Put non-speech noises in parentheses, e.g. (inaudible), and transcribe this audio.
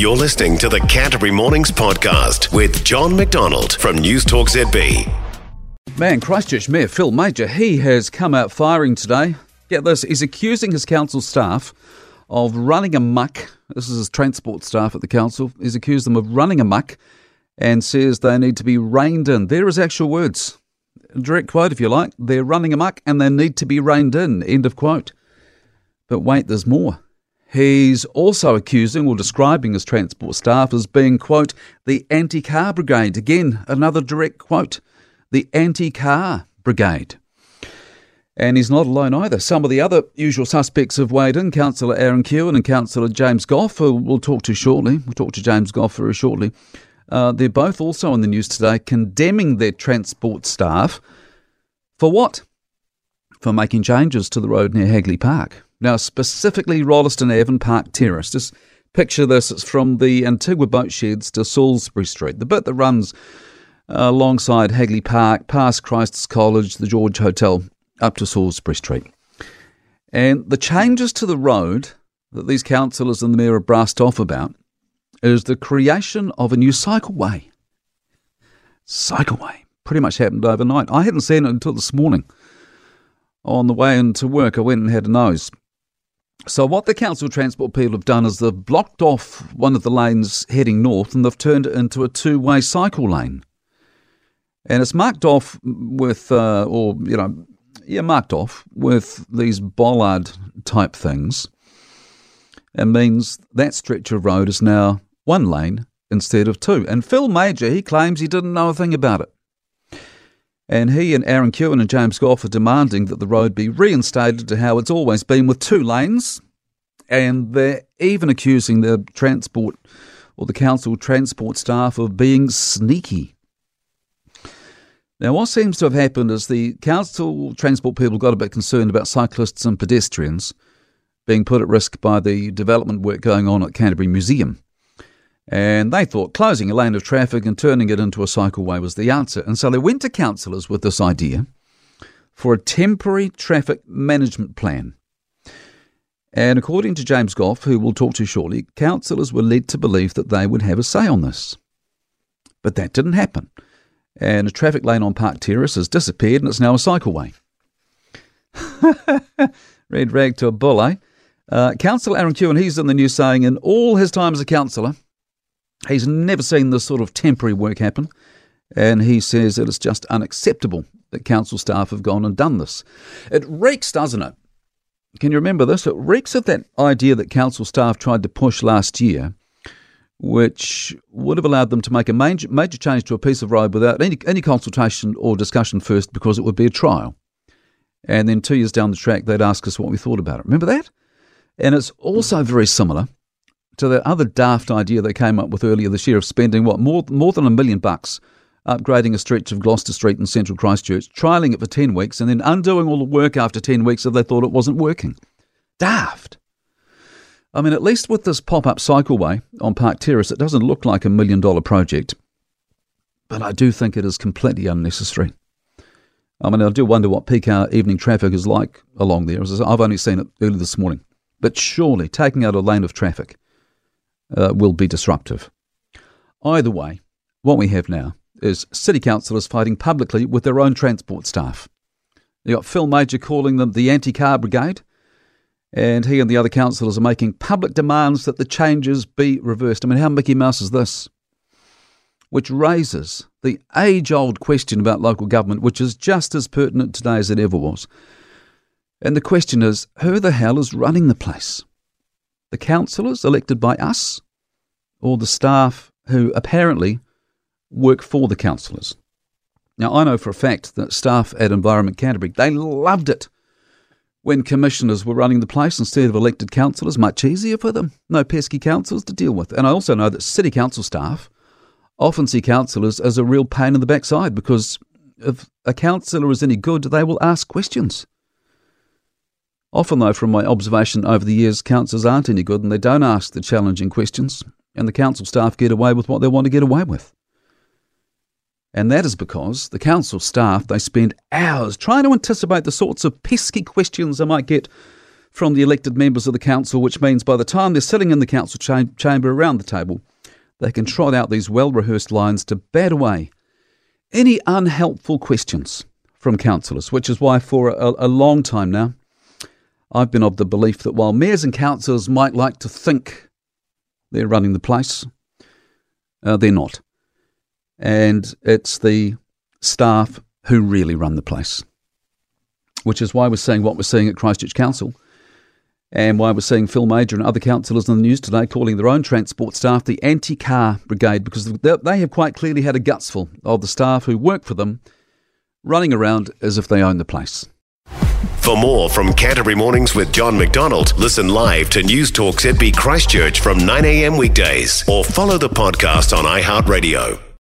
You're listening to the Canterbury Mornings podcast with John MacDonald from News Talk ZB. Man, Christchurch Mayor Phil Mauger, he has come out firing today. Get this, he's accusing his council staff of running amuck. This is his transport staff at the council. He's accused them of running amuck and says they need to be reined in. There is actual words. Direct quote, if you like. They're running amuck and they need to be reined in. End of quote. But wait, there's more. He's also accusing or describing his transport staff as being, quote, the anti car brigade. Again, another direct quote. The anti car brigade. And he's not alone either. Some of the other usual suspects have weighed in Councillor Aaron Keown and Councillor James Gough, who we'll talk to shortly. We'll talk to James Gough very shortly. Uh, they're both also in the news today condemning their transport staff for what? For making changes to the road near Hagley Park. Now, specifically Rolleston Ave and Park Terrace. Just picture this it's from the Antigua boat sheds to Salisbury Street, the bit that runs uh, alongside Hagley Park, past Christ's College, the George Hotel, up to Salisbury Street. And the changes to the road that these councillors and the mayor have brassed off about is the creation of a new cycleway. Cycleway. Pretty much happened overnight. I hadn't seen it until this morning. On the way into work, I went and had a nose. So, what the council transport people have done is they've blocked off one of the lanes heading north and they've turned it into a two way cycle lane. And it's marked off with, uh, or, you know, yeah, marked off with these bollard type things. It means that stretch of road is now one lane instead of two. And Phil Mauger, he claims he didn't know a thing about it. And he and Aaron Keown and James Gough are demanding that the road be reinstated to how it's always been with two lanes. And they're even accusing the transport or the council transport staff of being sneaky. Now, what seems to have happened is the council transport people got a bit concerned about cyclists and pedestrians being put at risk by the development work going on at Canterbury Museum. And they thought closing a lane of traffic and turning it into a cycleway was the answer. And so they went to councillors with this idea for a temporary traffic management plan. And according to James Gough, who we'll talk to shortly, councillors were led to believe that they would have a say on this. But that didn't happen and a traffic lane on Park Terrace has disappeared and it's now a cycleway. (laughs) Red rag to a bull, eh? Uh, councillor Aaron Keown, he's in the news saying in all his time as a councillor, he's never seen this sort of temporary work happen. And he says it is just unacceptable that council staff have gone and done this. It reeks, doesn't it? Can you remember this? It reeks of that idea that council staff tried to push last year which would have allowed them to make a major, major change to a piece of road without any, any consultation or discussion first because it would be a trial. And then two years down the track, they'd ask us what we thought about it. Remember that? And it's also very similar to the other daft idea they came up with earlier this year of spending, what, more, more than a million bucks upgrading a stretch of Gloucester Street in central Christchurch, trialling it for 10 weeks, and then undoing all the work after 10 weeks if they thought it wasn't working. Daft. I mean, at least with this pop up cycleway on Park Terrace, it doesn't look like a million dollar project, but I do think it is completely unnecessary. I mean, I do wonder what peak hour evening traffic is like along there. I've only seen it early this morning. But surely taking out a lane of traffic uh, will be disruptive. Either way, what we have now is city councillors fighting publicly with their own transport staff. You've got Phil Mauger calling them the anti car brigade and he and the other councillors are making public demands that the changes be reversed. I mean, how Mickey Mouse is this? Which raises the age old question about local government, which is just as pertinent today as it ever was. And the question is who the hell is running the place? The councillors elected by us, or the staff who apparently work for the councillors? Now, I know for a fact that staff at Environment Canterbury, they loved it when commissioners were running the place instead of elected councillors, much easier for them. No pesky councillors to deal with. And I also know that city council staff often see councillors as a real pain in the backside because if a councillor is any good, they will ask questions. Often, though, from my observation over the years, councillors aren't any good and they don't ask the challenging questions, and the council staff get away with what they want to get away with. And that is because the council staff, they spend hours trying to anticipate the sorts of pesky questions they might get from the elected members of the council, which means by the time they're sitting in the council cha- chamber around the table, they can trot out these well rehearsed lines to bat away any unhelpful questions from councillors, which is why for a, a long time now, I've been of the belief that while mayors and councillors might like to think they're running the place, uh, they're not. And it's the staff who really run the place, which is why we're seeing what we're seeing at Christchurch Council and why we're seeing Phil Mauger and other councillors in the news today calling their own transport staff the anti car brigade because they have quite clearly had a gutsful of the staff who work for them running around as if they own the place. For more from Canterbury Mornings with John MacDonald, listen live to News Talk ZB Christchurch from 9am weekdays or follow the podcast on iHeartRadio.